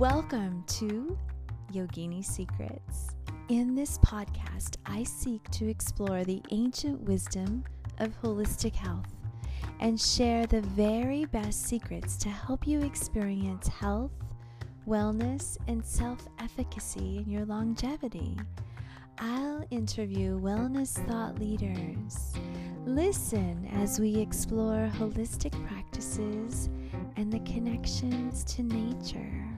Welcome to Yogini Secrets. In this podcast, I seek to explore the ancient wisdom of holistic health and share the very best secrets to help you experience health, wellness, and self efficacy in your longevity. I'll interview wellness thought leaders. Listen as we explore holistic practices and the connections to nature.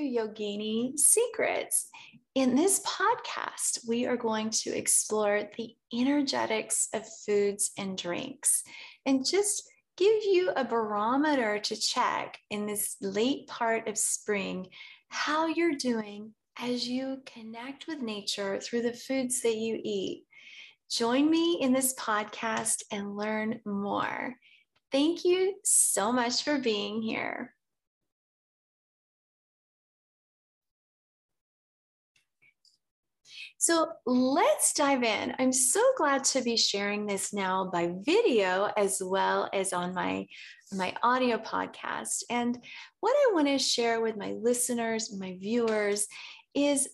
Yogini Secrets. In this podcast, we are going to explore the energetics of foods and drinks and just give you a barometer to check in this late part of spring how you're doing as you connect with nature through the foods that you eat. Join me in this podcast and learn more. Thank you so much for being here. So let's dive in. I'm so glad to be sharing this now by video as well as on my, my audio podcast. And what I want to share with my listeners, my viewers, is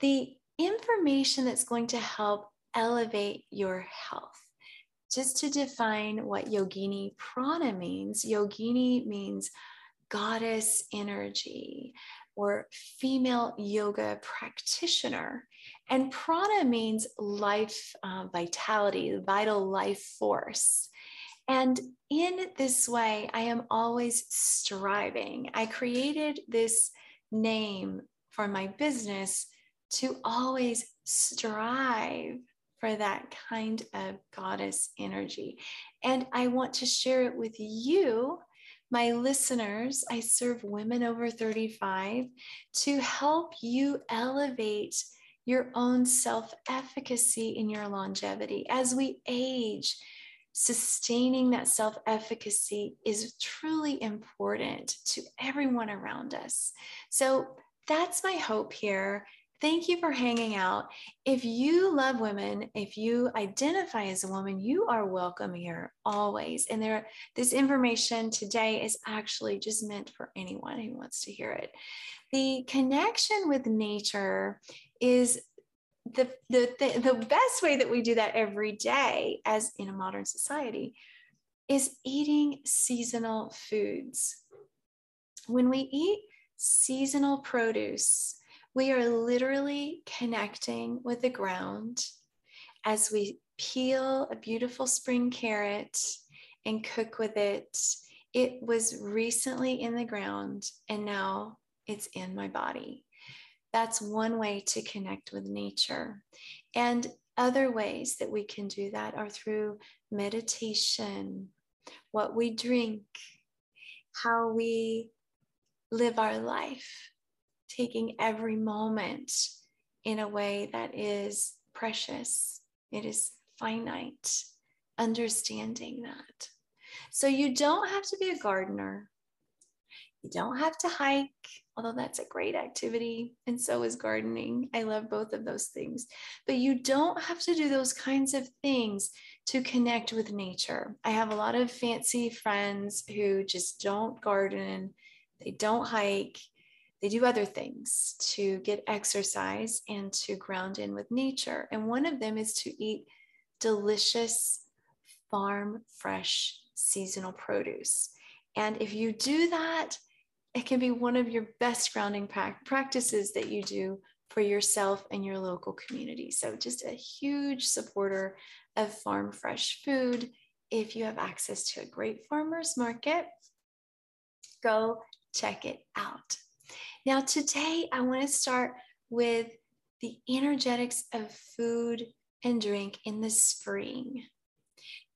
the information that's going to help elevate your health. Just to define what yogini prana means, yogini means goddess energy or female yoga practitioner. And prana means life uh, vitality, vital life force. And in this way, I am always striving. I created this name for my business to always strive for that kind of goddess energy. And I want to share it with you my listeners, I serve women over 35 to help you elevate your own self efficacy in your longevity. As we age, sustaining that self efficacy is truly important to everyone around us. So that's my hope here Thank you for hanging out. If you love women, if you identify as a woman, you are welcome here always. And there, this information today is actually just meant for anyone who wants to hear it. The connection with nature is the, the, the, the best way that we do that every day as in a modern society is eating seasonal foods. When we eat seasonal produce, we are literally connecting with the ground as we peel a beautiful spring carrot and cook with it. It was recently in the ground and now it's in my body. That's one way to connect with nature. And other ways that we can do that are through meditation, what we drink, how we live our life taking every moment in a way that is precious, it is finite, understanding that. So you don't have to be a gardener. You don't have to hike, although that's a great activity, and so is gardening. I love both of those things. But you don't have to do those kinds of things to connect with nature. I have a lot of fancy friends who just don't garden, they don't hike, they do other things to get exercise and to ground in with nature. And one of them is to eat delicious farm fresh seasonal produce. And if you do that, it can be one of your best grounding practices that you do for yourself and your local community. So, just a huge supporter of farm fresh food. If you have access to a great farmer's market, go check it out. Now, today I want to start with the energetics of food and drink in the spring.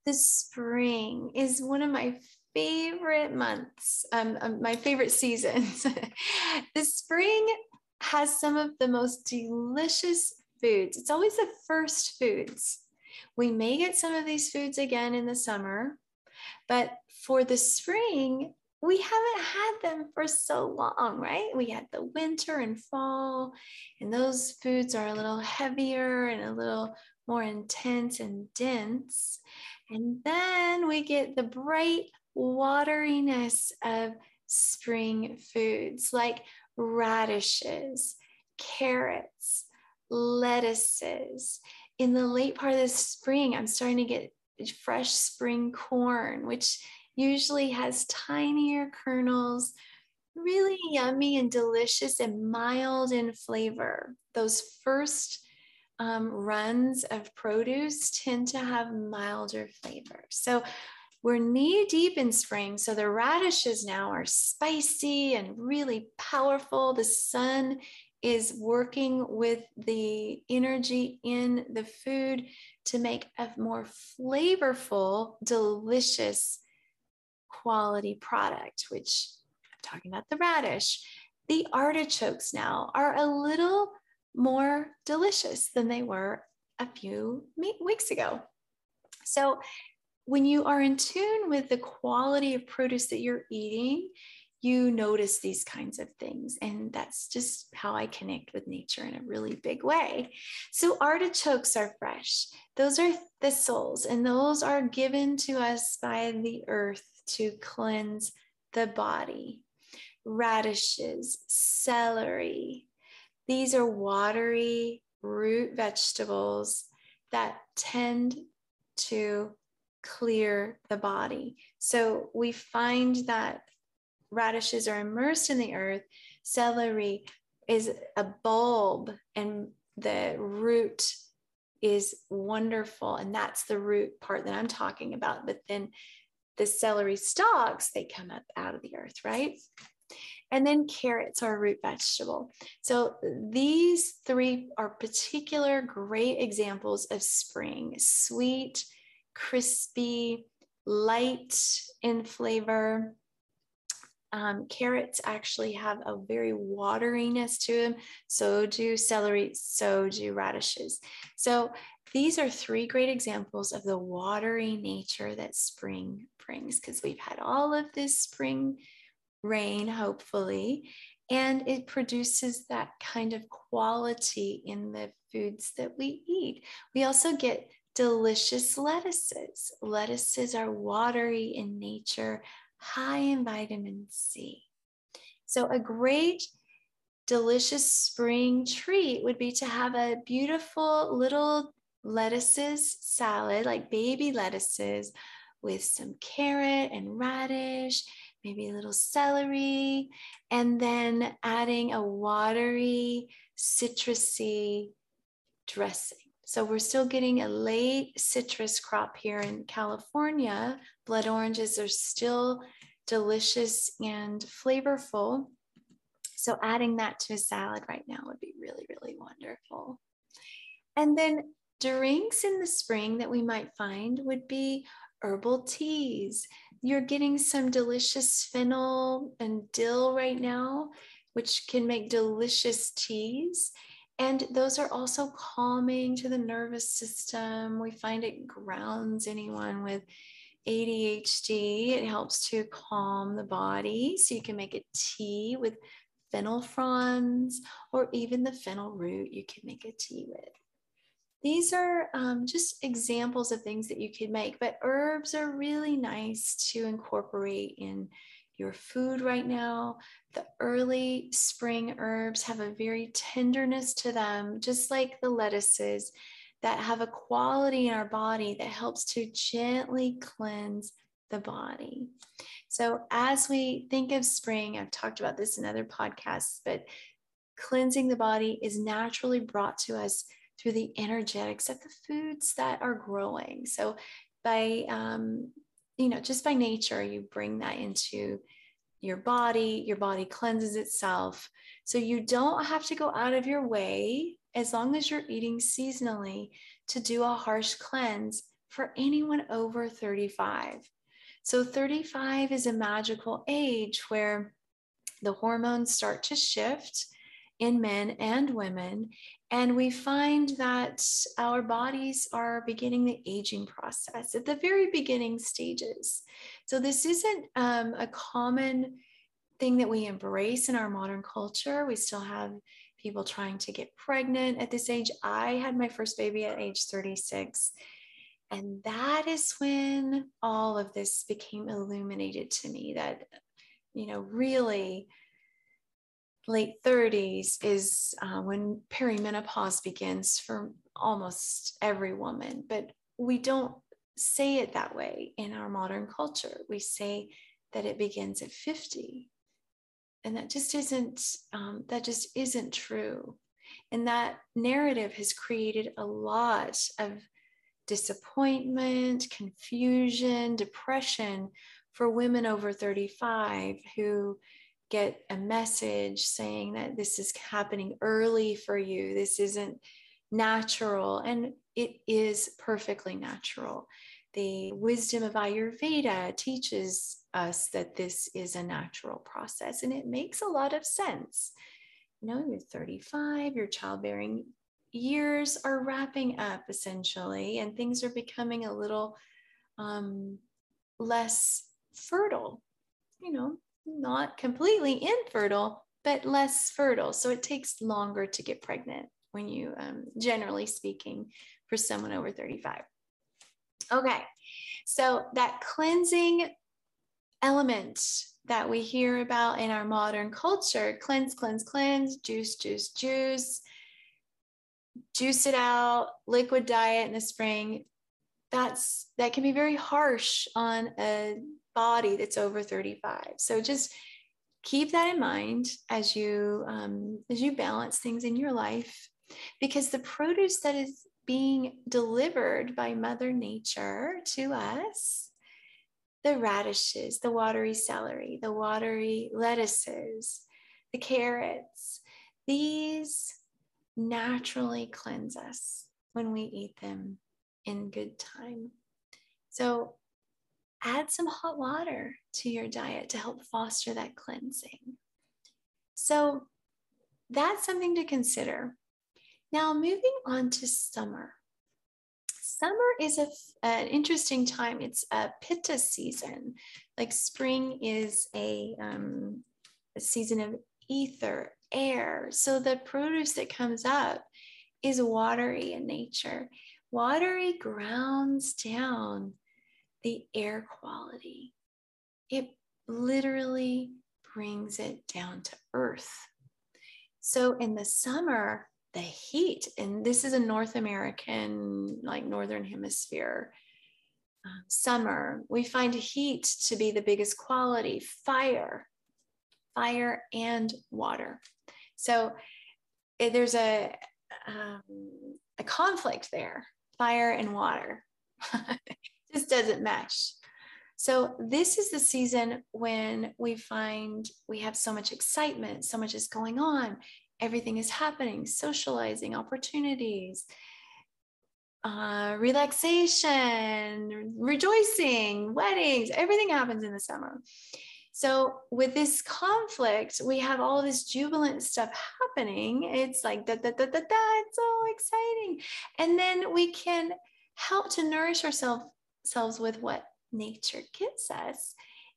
The spring is one of my favorite months, um, um, my favorite seasons. the spring has some of the most delicious foods. It's always the first foods. We may get some of these foods again in the summer, but for the spring, we haven't had them for so long, right? We had the winter and fall, and those foods are a little heavier and a little more intense and dense. And then we get the bright wateriness of spring foods like radishes, carrots, lettuces. In the late part of the spring, I'm starting to get fresh spring corn, which usually has tinier kernels, really yummy and delicious and mild in flavor. Those first um, runs of produce tend to have milder flavor. So we're knee deep in spring. So the radishes now are spicy and really powerful. The sun is working with the energy in the food to make a more flavorful, delicious quality product, which I'm talking about the radish. The artichokes now are a little more delicious than they were a few weeks ago. So when you are in tune with the quality of produce that you're eating, you notice these kinds of things. And that's just how I connect with nature in a really big way. So, artichokes are fresh, those are thistles, and those are given to us by the earth to cleanse the body. Radishes, celery, these are watery root vegetables that tend to clear the body. So we find that radishes are immersed in the earth. Celery is a bulb, and the root is wonderful. And that's the root part that I'm talking about. But then the celery stalks, they come up out of the earth, right? And then carrots are a root vegetable. So these three are particular great examples of spring sweet, crispy, light in flavor. Um, carrots actually have a very wateriness to them. So do celery, so do radishes. So these are three great examples of the watery nature that spring brings because we've had all of this spring rain, hopefully, and it produces that kind of quality in the foods that we eat. We also get delicious lettuces. Lettuces are watery in nature, high in vitamin C. So, a great, delicious spring treat would be to have a beautiful little lettuces salad, like baby lettuces, with some carrot and radish, maybe a little celery, and then adding a watery, citrusy dressing. So we're still getting a late citrus crop here in California. Blood oranges are still delicious and flavorful. So adding that to a salad right now would be really, really wonderful. And then drinks in the spring that we might find would be herbal teas. You're getting some delicious fennel and dill right now, which can make delicious teas. And those are also calming to the nervous system. We find it grounds anyone with ADHD. It helps to calm the body. So you can make a tea with fennel fronds or even the fennel root you can make a tea with. These are um, just examples of things that you could make, but herbs are really nice to incorporate in your food right now. The early spring herbs have a very tenderness to them, just like the lettuces that have a quality in our body that helps to gently cleanse the body. So, as we think of spring, I've talked about this in other podcasts, but cleansing the body is naturally brought to us through the energetics of the foods that are growing. So, by um, you know, just by nature, you bring that into your body, your body cleanses itself. So you don't have to go out of your way as long as you're eating seasonally to do a harsh cleanse for anyone over 35. So 35 is a magical age where the hormones start to shift in men and women. And we find that our bodies are beginning the aging process at the very beginning stages. So, this isn't um, a common thing that we embrace in our modern culture. We still have people trying to get pregnant at this age. I had my first baby at age 36. And that is when all of this became illuminated to me that, you know, really late 30s is uh, when perimenopause begins for almost every woman. But we don't say it that way in our modern culture. We say that it begins at 50. And that just isn't um, that just isn't true. And that narrative has created a lot of disappointment, confusion, depression for women over 35 who get a message saying that this is happening early for you. This isn't natural. And it is perfectly natural. The wisdom of Ayurveda teaches us that this is a natural process and it makes a lot of sense. You know, you're 35, your childbearing years are wrapping up essentially, and things are becoming a little um, less fertile, you know, not completely infertile, but less fertile. So it takes longer to get pregnant when you, um, generally speaking, for someone over 35. Okay, so that cleansing element that we hear about in our modern culture cleanse, cleanse, cleanse, juice, juice, juice, juice it out, liquid diet in the spring. That's that can be very harsh on a body that's over 35. So just keep that in mind as you um, as you balance things in your life because the produce that is being delivered by Mother Nature to us the radishes, the watery celery, the watery lettuces, the carrots, these naturally cleanse us when we eat them in good time. So add some hot water to your diet to help foster that cleansing. So that's something to consider. Now, moving on to summer. Summer is a, an interesting time. It's a pitta season. Like spring is a, um, a season of ether, air. So the produce that comes up is watery in nature. Watery grounds down the air quality. It literally brings it down to earth. So in the summer, the heat, and this is a North American, like Northern Hemisphere uh, summer, we find heat to be the biggest quality, fire, fire and water. So it, there's a, um, a conflict there, fire and water. just doesn't mesh. So, this is the season when we find we have so much excitement, so much is going on everything is happening socializing opportunities uh, relaxation rejoicing weddings everything happens in the summer so with this conflict we have all this jubilant stuff happening. It's like da da da da da it's so exciting. And then we can help to nourish ourselves with what nature gives us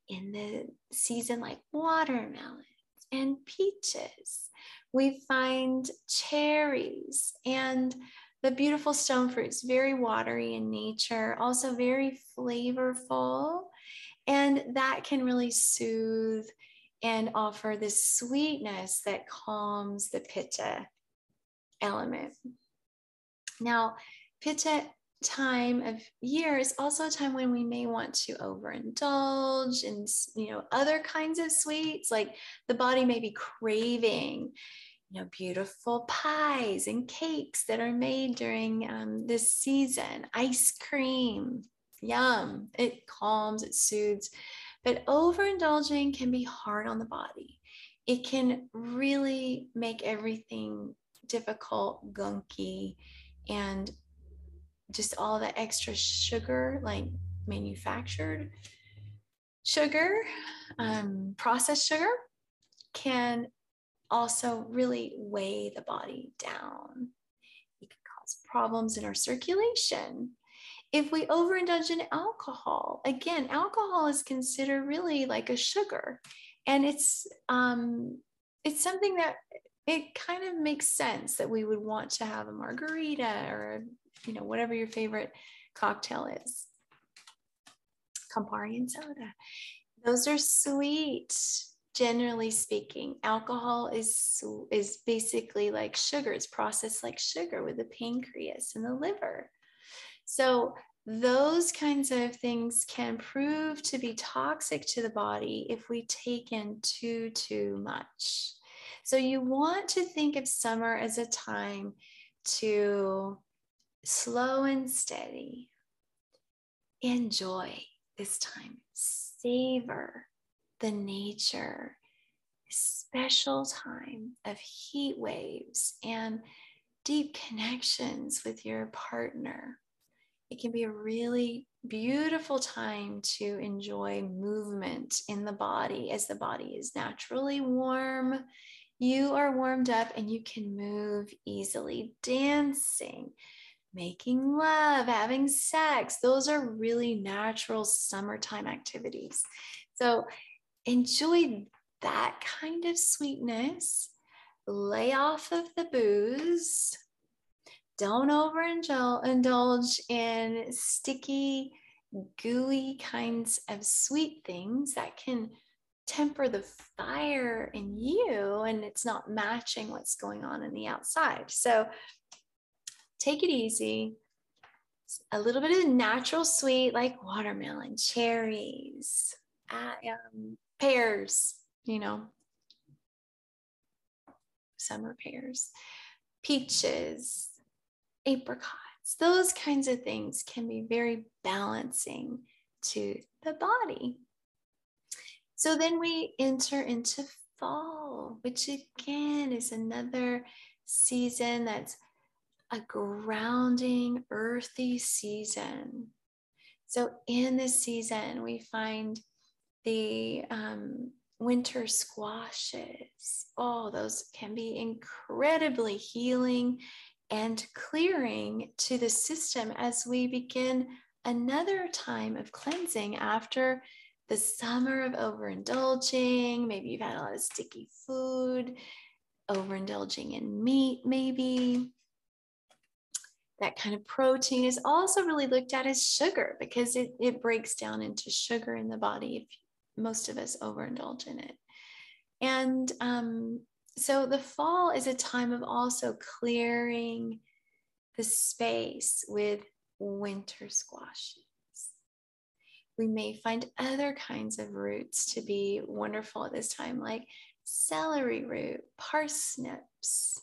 in the season like watermelons and peaches. We find cherries and the beautiful stone fruits, very watery in nature, also very flavorful. And that can really soothe and offer this sweetness that calms the pitta element. Now, pitta time of year is also a time when we may want to overindulge in you know other kinds of sweets like the body may be craving you know beautiful pies and cakes that are made during um, this season ice cream yum it calms it soothes but overindulging can be hard on the body it can really make everything difficult gunky and just all the extra sugar, like manufactured sugar, um, processed sugar, can also really weigh the body down. It can cause problems in our circulation. If we overindulge in alcohol, again, alcohol is considered really like a sugar, and it's um, it's something that it kind of makes sense that we would want to have a margarita or you know, whatever your favorite cocktail is. Campari and soda. Those are sweet, generally speaking. Alcohol is, is basically like sugar, it's processed like sugar with the pancreas and the liver. So those kinds of things can prove to be toxic to the body if we take in too, too much. So you want to think of summer as a time to slow and steady. Enjoy this time, savor the nature, special time of heat waves and deep connections with your partner it can be a really beautiful time to enjoy movement in the body as the body is naturally warm. You are warmed up and you can move easily, dancing, making love, having sex. Those are really natural summertime activities. So enjoy that kind of sweetness. Lay off of the booze don't overindulge in sticky, gooey kinds of sweet things that can temper the fire in you and it's not matching what's going on in the outside. So take it easy. A little bit of natural sweet like watermelon, cherries, um, pears, you know, summer pears, peaches, apricots, those kinds of things can be very balancing to the body. So then we enter into fall, which again is another season that's a grounding, earthy season. So in this season, we find the um, winter squashes. Oh, those can be incredibly healing and clearing to the system as we begin another time of cleansing after the summer of overindulging. Maybe you've had a lot of sticky food, overindulging in meat, maybe. That kind of protein is also really looked at as sugar because it, it breaks down into sugar in the body if most of us overindulge in it. And um, so the fall is a time of also clearing the space with winter squashes. We may find other kinds of roots to be wonderful at this time, like celery root, parsnips,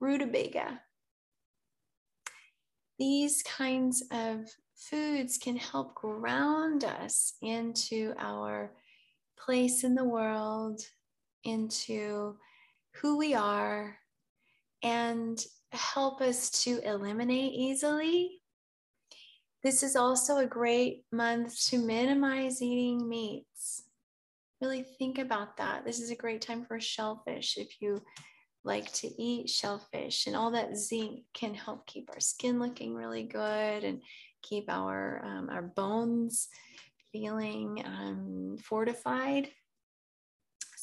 rutabaga. These kinds of foods can help ground us into our place in the world, into who we are and help us to eliminate easily. This is also a great month to minimize eating meats. Really think about that. This is a great time for shellfish if you like to eat shellfish, and all that zinc can help keep our skin looking really good and keep our um, our bones feeling um, fortified.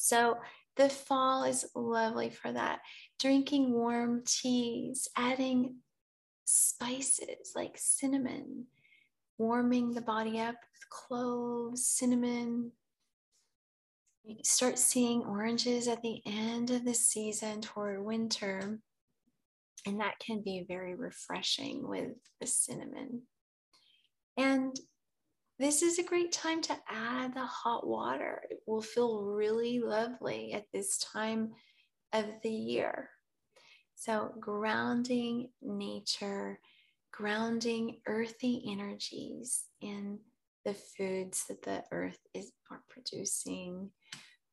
So the fall is lovely for that. Drinking warm teas, adding spices like cinnamon, warming the body up with cloves, cinnamon. You start seeing oranges at the end of the season toward winter. And that can be very refreshing with the cinnamon. And this is a great time to add the hot water. It will feel really lovely at this time of the year. So, grounding nature, grounding earthy energies in the foods that the earth is are producing.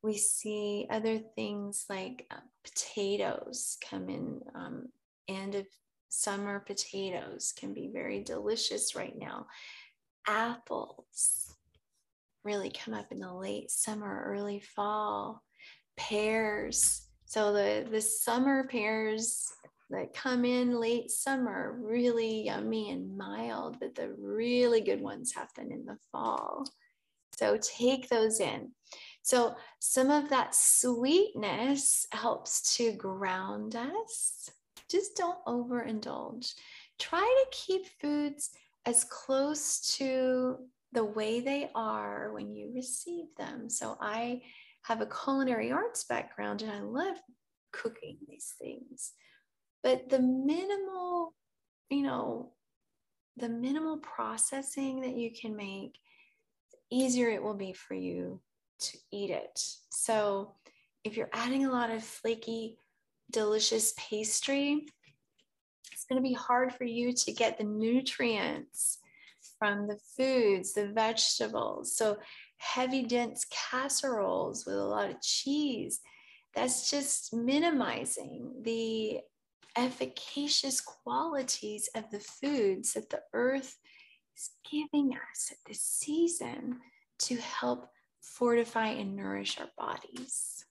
We see other things like uh, potatoes come in, um, end of summer potatoes can be very delicious right now apples really come up in the late summer, early fall. Pears. So the, the summer pears that come in late summer, really yummy and mild, but the really good ones happen in the fall. So take those in. So some of that sweetness helps to ground us. Just don't overindulge. Try to keep foods as close to the way they are when you receive them. So I have a culinary arts background and I love cooking these things. But the minimal, you know, the minimal processing that you can make, easier it will be for you to eat it. So if you're adding a lot of flaky, delicious pastry, going to be hard for you to get the nutrients from the foods, the vegetables. So heavy, dense casseroles with a lot of cheese, that's just minimizing the efficacious qualities of the foods that the earth is giving us at this season to help fortify and nourish our bodies.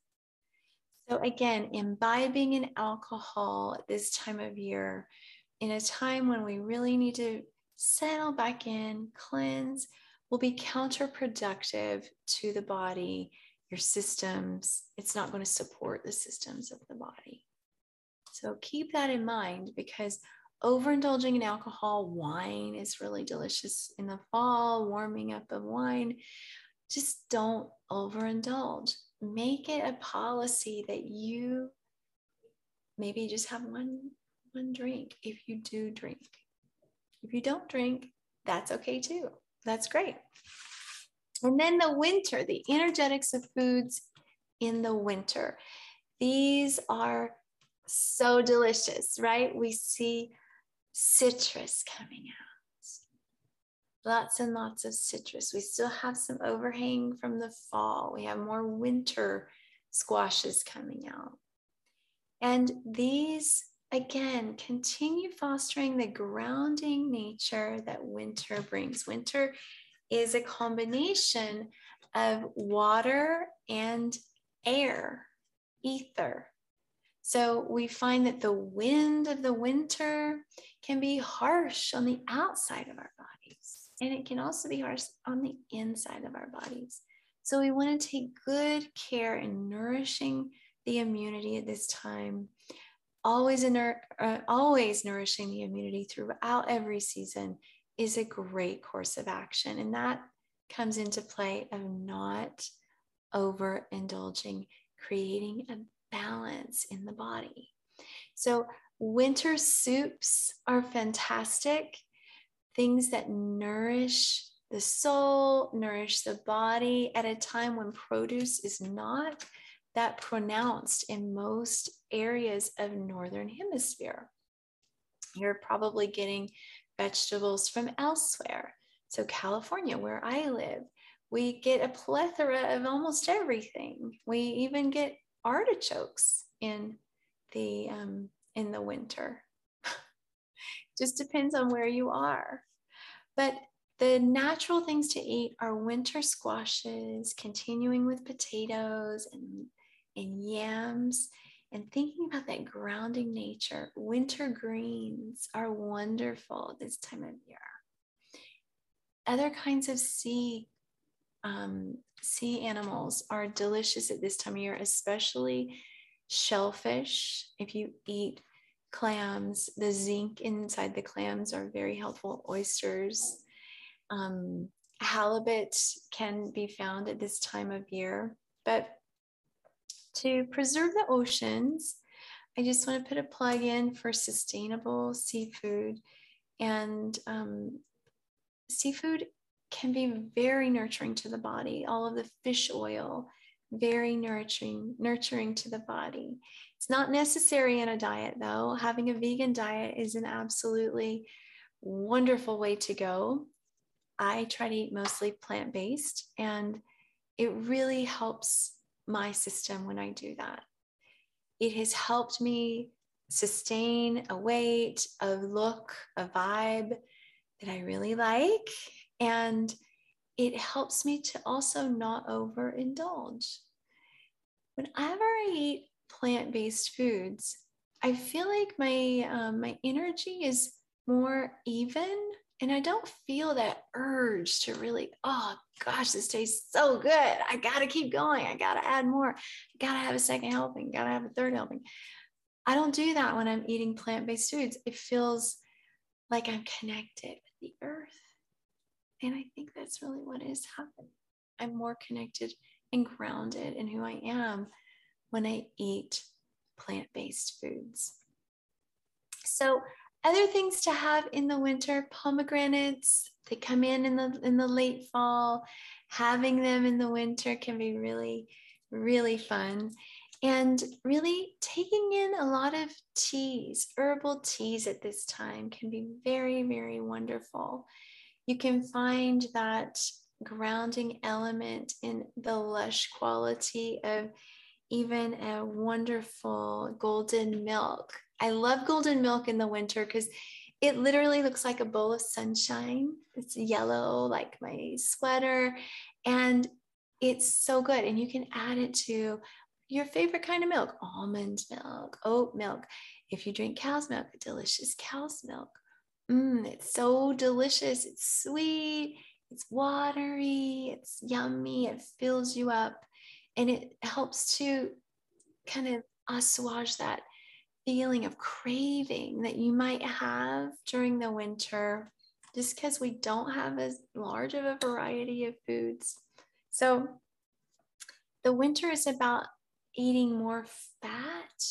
So, again, imbibing in alcohol at this time of year, in a time when we really need to settle back in, cleanse, will be counterproductive to the body, your systems. It's not going to support the systems of the body. So keep that in mind because overindulging in alcohol, wine is really delicious in the fall, warming up of wine. Just don't overindulge. Make it a policy that you maybe just have one one drink if you do drink. If you don't drink, that's okay too. That's great. And then the winter, the energetics of foods in the winter. These are so delicious, right? We see citrus coming out. Lots and lots of citrus. We still have some overhang from the fall. We have more winter squashes coming out. And these, again, continue fostering the grounding nature that winter brings. Winter is a combination of water and air, ether. So we find that the wind of the winter can be harsh on the outside of our bodies, and it can also be harsh on the inside of our bodies. So we want to take good care in nourishing the immunity at this time, always, uh, always nourishing the immunity throughout every season is a great course of action. And that comes into play of not overindulging, creating a balance in the body. So, winter soups are fantastic, things that nourish the soul, nourish the body at a time when produce is not that pronounced in most areas of northern hemisphere. You're probably getting vegetables from elsewhere. So, California, where I live, we get a plethora of almost everything. We even get artichokes in the um, in the winter. Just depends on where you are. But the natural things to eat are winter squashes, continuing with potatoes and, and yams, and thinking about that grounding nature. Winter greens are wonderful this time of year. Other kinds of sea um, sea animals are delicious at this time of year, especially shellfish. If you eat clams, the zinc inside the clams are very helpful. Oysters, um, halibut can be found at this time of year. But to preserve the oceans, I just want to put a plug in for sustainable seafood. And um, seafood can be very nurturing to the body. All of the fish oil, very nurturing, nurturing to the body. It's not necessary in a diet though. Having a vegan diet is an absolutely wonderful way to go. I try to eat mostly plant based, and it really helps my system when I do that. It has helped me sustain a weight, a look, a vibe that I really like. And it helps me to also not overindulge. Whenever I eat plant based foods, I feel like my um, my energy is more even, and I don't feel that urge to really, oh gosh, this tastes so good. I gotta keep going. I gotta add more. I gotta have a second helping. Gotta have a third helping. I don't do that when I'm eating plant based foods. It feels like I'm connected with the earth. And I think that's really what is happening. I'm more connected and grounded in who I am when I eat plant based foods. So, other things to have in the winter pomegranates, they come in in the, in the late fall. Having them in the winter can be really, really fun. And really taking in a lot of teas, herbal teas at this time can be very, very wonderful. You can find that grounding element in the lush quality of even a wonderful golden milk. I love golden milk in the winter because it literally looks like a bowl of sunshine. It's yellow, like my sweater, and it's so good. And you can add it to your favorite kind of milk almond milk, oat milk. If you drink cow's milk, delicious cow's milk. Mmm, it's so delicious. It's sweet, it's watery, it's yummy, it fills you up, and it helps to kind of assuage that feeling of craving that you might have during the winter just because we don't have as large of a variety of foods. So, the winter is about eating more fat,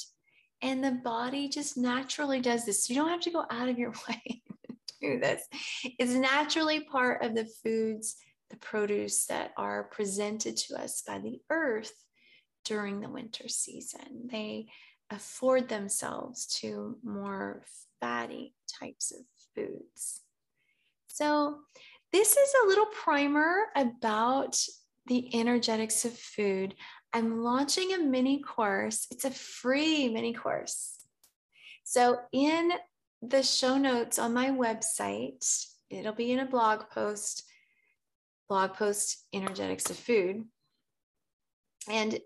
and the body just naturally does this. So, you don't have to go out of your way to do this. It's naturally part of the foods, the produce that are presented to us by the earth during the winter season. They afford themselves to more fatty types of foods. So, this is a little primer about the energetics of food. I'm launching a mini course. It's a free mini course. So, in the show notes on my website. It'll be in a blog post, blog post Energetics of Food. And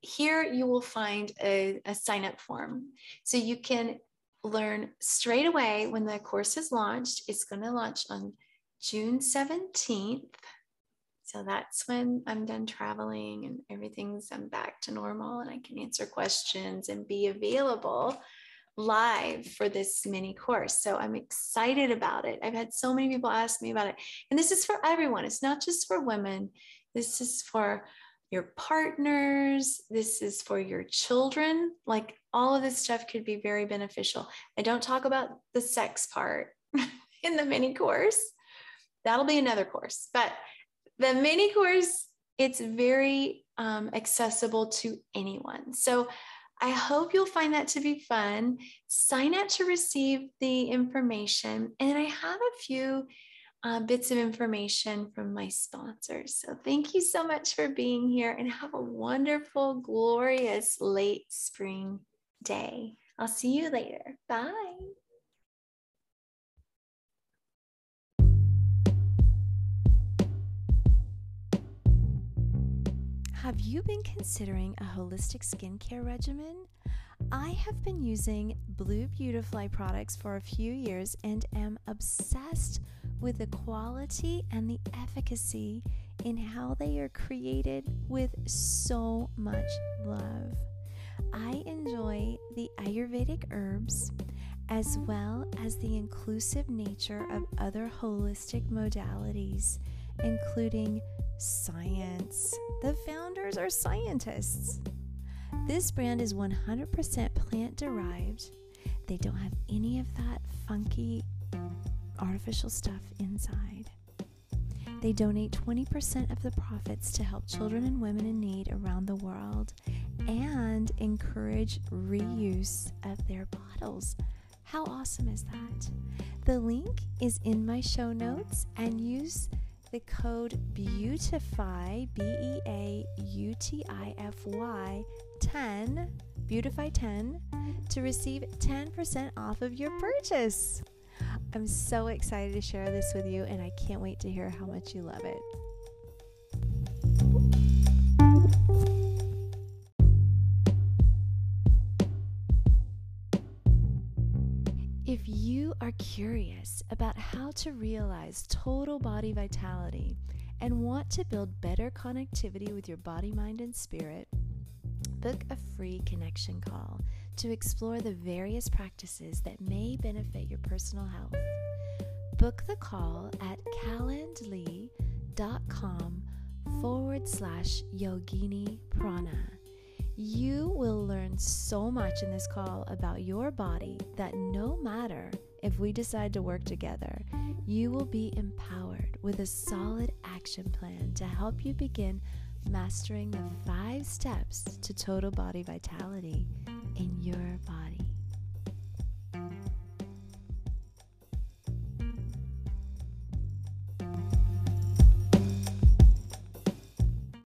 here you will find a, a sign up form. So you can learn straight away when the course is launched. It's going to launch on June 17th. So that's when I'm done traveling and everything's I'm back to normal and I can answer questions and be available live for this mini course. So I'm excited about it. I've had so many people ask me about it. And this is for everyone, it's not just for women, this is for your partners, this is for your children. Like all of this stuff could be very beneficial. I don't talk about the sex part in the mini course. That'll be another course. But the mini course, it's very um, accessible to anyone. So I hope you'll find that to be fun. Sign up to receive the information. And I have a few uh, bits of information from my sponsors. So thank you so much for being here and have a wonderful, glorious late spring day. I'll see you later. Bye. Have you been considering a holistic skincare regimen? I have been using Blue Beautifly products for a few years and am obsessed with the quality and the efficacy in how they are created with so much love. I enjoy the Ayurvedic herbs as well as the inclusive nature of other holistic modalities, including science. The founders are scientists. This brand is 100% plant derived. They don't have any of that funky artificial stuff inside. They donate 20% of the profits to help children and women in need around the world and encourage reuse of their bottles. How awesome is that? The link is in my show notes and use the code BEAUTIFY, B E A U T I F Y 10, Beautify 10, to receive 10% off of your purchase. I'm so excited to share this with you, and I can't wait to hear how much you love it. Are curious about how to realize total body vitality and want to build better connectivity with your body, mind, and spirit, book a free connection call to explore the various practices that may benefit your personal health. Book the call at calendly.com forward slash yogini prana. You will learn so much in this call about your body that no matter if we decide to work together, you will be empowered with a solid action plan to help you begin mastering the five steps to total body vitality in your body.